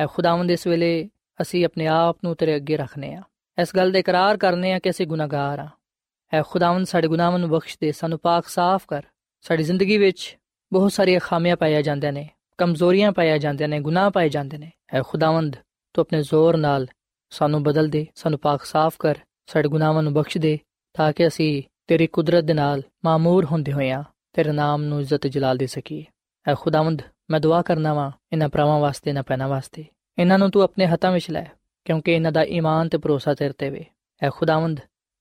ਐ ਖੁਦਾਵੰਦ ਇਸ ਵੇਲੇ ਅਸੀਂ ਆਪਣੇ ਆਪ ਨੂੰ ਤੇਰੇ ਅੱਗੇ ਰੱਖਨੇ ਆ। ਇਸ ਗੱਲ ਦਾ ਇਕਰਾਰ ਕਰਨੇ ਆ ਕਿ ਅਸੀਂ ਗੁਨਾਹਗਾਰ ਆ। ਐ ਖੁਦਾਵੰਦ ਸਾਡੇ ਗੁਨਾਹਾਂ ਨੂੰ ਬਖਸ਼ ਦੇ, ਸਾਨੂੰ ਪਾਕ ਸਾਫ਼ ਕਰ। ਸਾਡੀ ਜ਼ਿੰਦਗੀ ਵਿੱਚ ਬਹੁਤ ਸਾਰੀਆਂ ਖਾਮੀਆਂ ਪਾਈਆਂ ਜਾਂਦੀਆਂ ਨੇ, ਕਮਜ਼ੋਰੀਆਂ ਪਾਈਆਂ ਜਾਂਦੀਆਂ ਨੇ, ਗੁਨਾਹ ਪਾਏ ਜਾਂਦੇ ਨੇ। ਐ ਖੁਦਾਵੰਦ, ਤੂੰ ਆਪਣੇ ਜ਼ੋਰ ਨਾਲ ਸਾਨੂੰ ਬਦਲ ਦੇ, ਸਾਨੂੰ ਪਾਕ ਸਾਫ਼ ਕਰ, ਸਾਡੇ ਗੁਨਾਹਾਂ ਨੂੰ ਬਖਸ਼ ਦੇ, ਤਾਂ ਕਿ ਅਸੀਂ ਤੇਰੀ ਕੁਦਰਤ ਦੇ ਨਾਲ ਮਾਮੂਰ ਹੁੰਦੇ ਹੋਈਆਂ ਤੇਰੇ ਨਾਮ ਨੂੰ ਇੱਜ਼ਤ ਜਲਾਲ ਦੇ ਸਕੀਏ। ਐ ਖੁਦਾਵੰਦ ਮੈਂ ਦੁਆ ਕਰਨਾ ਵਾਂ ਇਹਨਾਂ ਭਰਾਵਾਂ ਵਾਸਤੇ ਨਾ ਪੈਣਾ ਵਾਸਤੇ ਇਹਨਾਂ ਨੂੰ ਤੂੰ ਆਪਣੇ ਹੱਥਾਂ ਵਿੱਚ ਲੈ ਕਿਉਂਕਿ ਇਹਨਾਂ ਦਾ ਈਮਾਨ ਤੇ ਭਰੋਸਾ ਤੇਰੇ ਤੇ ਵੇ ਐ ਖੁਦਾਵੰਦ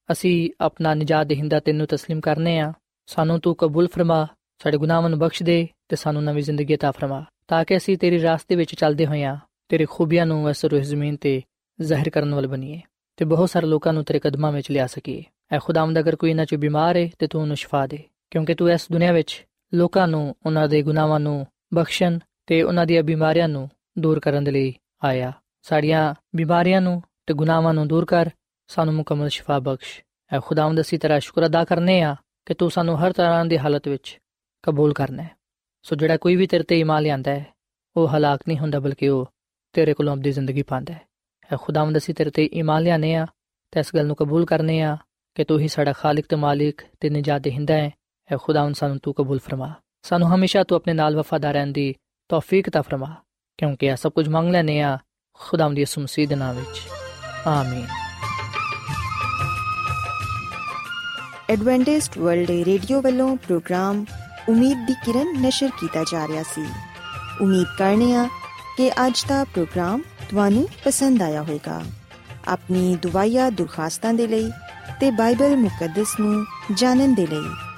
ਅਸੀਂ ਆਪਣਾ ਨਜਾਤ ਦੇਹਿੰਦਾ ਤੈਨੂੰ تسلیم ਕਰਨੇ ਆ ਸਾਨੂੰ ਤੂੰ ਕਬੂਲ ਫਰਮਾ ਸਾਡੇ ਗੁਨਾਹਾਂ ਨੂੰ ਬਖਸ਼ ਦੇ ਤੇ ਸਾਨੂੰ ਨਵੀਂ ਜ਼ਿੰਦਗੀ عطا ਫਰਮਾ ਤਾਂ ਕਿ ਅਸੀਂ ਤੇਰੀ ਰਾਸਤੇ ਵਿੱਚ ਚੱਲਦੇ ਹੋਈਆਂ ਤੇਰੀ ਖੂਬੀਆਂ ਨੂੰ ਇਸ ਰੂਹ ਜ਼ਮੀਨ ਤੇ ਜ਼ਾਹਿਰ ਕਰਨ ਵਾਲ ਬਣੀਏ ਤੇ ਬਹੁਤ ਸਾਰੇ ਲੋਕਾਂ ਨੂੰ ਤੇਰੇ ਕਦਮਾਂ ਵਿੱਚ ਲਿਆ ਸਕੀਏ ਐ ਖੁਦਾਵੰਦ ਅਗਰ ਕੋਈ ਇਹਨਾਂ ਚ ਬਿਮਾਰ ਹੈ ਤੇ ਤੂੰ ਉਹਨੂੰ ਸ਼ਿਫਾ ਦੇ ਕਿਉਂਕਿ ਤੂੰ ਇਸ ਦੁਨੀਆ ਵਿੱਚ ਲੋਕਾਂ ਨੂੰ ਉਹਨਾਂ ਦੇ ਗੁਨਾਹਾਂ ਨੂੰ ਬਖਸ਼ਣ ਤੇ ਉਹਨਾਂ ਦੀਆਂ ਬਿਮਾਰੀਆਂ ਨੂੰ ਦੂਰ ਕਰਨ ਦੇ ਲਈ ਆਇਆ। ਸਾਡੀਆਂ ਬਿਮਾਰੀਆਂ ਨੂੰ ਤੇ ਗੁਨਾਹਾਂ ਨੂੰ ਦੂਰ ਕਰ, ਸਾਨੂੰ ਮੁਕੰਮਲ ਸ਼ਿਫਾ ਬਖਸ਼। ਐ ਖੁਦਾਵੰਦ, ਅਸੀਂ ਤੇਰਾ ਸ਼ੁਕਰ ਅਦਾ ਕਰਨੇ ਆ ਕਿ ਤੂੰ ਸਾਨੂੰ ਹਰ ਤਰ੍ਹਾਂ ਦੀ ਹਾਲਤ ਵਿੱਚ ਕਬੂਲ ਕਰਨਾ ਹੈ। ਸੋ ਜਿਹੜਾ ਕੋਈ ਵੀ ਤੇਰੇ ਤੇ ਈਮਾਨ ਲਿਆਂਦਾ ਹੈ, ਉਹ ਹਲਾਕ ਨਹੀਂ ਹੁੰਦਾ, ਬਲਕਿ ਉਹ ਤੇਰੇ ਕੋਲੋਂ ਆਪਣੀ ਜ਼ਿੰਦਗੀ ਪਾਉਂਦਾ ਹੈ। ਐ ਖੁਦਾਵੰਦ, ਅਸੀਂ ਤੇਰੇ ਤੇ ਈਮਾਨ ਲਿਆਨੇ ਆ ਤੇ ਇਸ ਗੱਲ ਨੂੰ ਕਬੂਲ ਕਰਨੇ ਆ ਕਿ ਤੂੰ ਹੀ ਸਾਡਾ ਖਾਲਕ ਤੇ ਮਾਲਿਕ ਤੇ ਨਜਾਤ ਦੇਹਿੰਦਾ ਹੈ। ਐ ਖੁਦਾਵੰਦ ਸਾਨੂੰ ਤੂੰ ਕਬੂਲ ਫਰਮਾ ਸਾਨੂੰ ਹਮੇਸ਼ਾ ਤੂੰ ਆਪਣੇ ਨਾਲ ਵਫਾਦਾਰ ਰਹਿਣ ਦੀ ਤੌਫੀਕ ਤਾ ਫਰਮਾ ਕਿਉਂਕਿ ਇਹ ਸਭ ਕੁਝ ਮੰਗ ਲੈਨੇ ਆ ਖੁਦਾਵੰਦ ਦੀ ਸੁਮਸੀ ਦੇ ਨਾਮ ਵਿੱਚ ਆਮੀਨ ਐਡਵੈਂਟਿਸਟ ਵਰਲਡ ਰੇਡੀਓ ਵੱਲੋਂ ਪ੍ਰੋਗਰਾਮ ਉਮੀਦ ਦੀ ਕਿਰਨ ਨਿਸ਼ਰ ਕੀਤਾ ਜਾ ਰਿਹਾ ਸੀ ਉਮੀਦ ਕਰਨੇ ਆ ਕਿ ਅੱਜ ਦਾ ਪ੍ਰੋਗਰਾਮ ਤੁਹਾਨੂੰ ਪਸੰਦ ਆਇਆ ਹੋਵੇਗਾ ਆਪਣੀ ਦੁਆਇਆ ਦੁਰਖਾਸਤਾਂ ਦੇ ਲਈ ਤੇ ਬਾਈਬਲ ਮੁਕੱਦਸ ਨੂੰ ਜਾਣਨ ਦੇ ਲਈ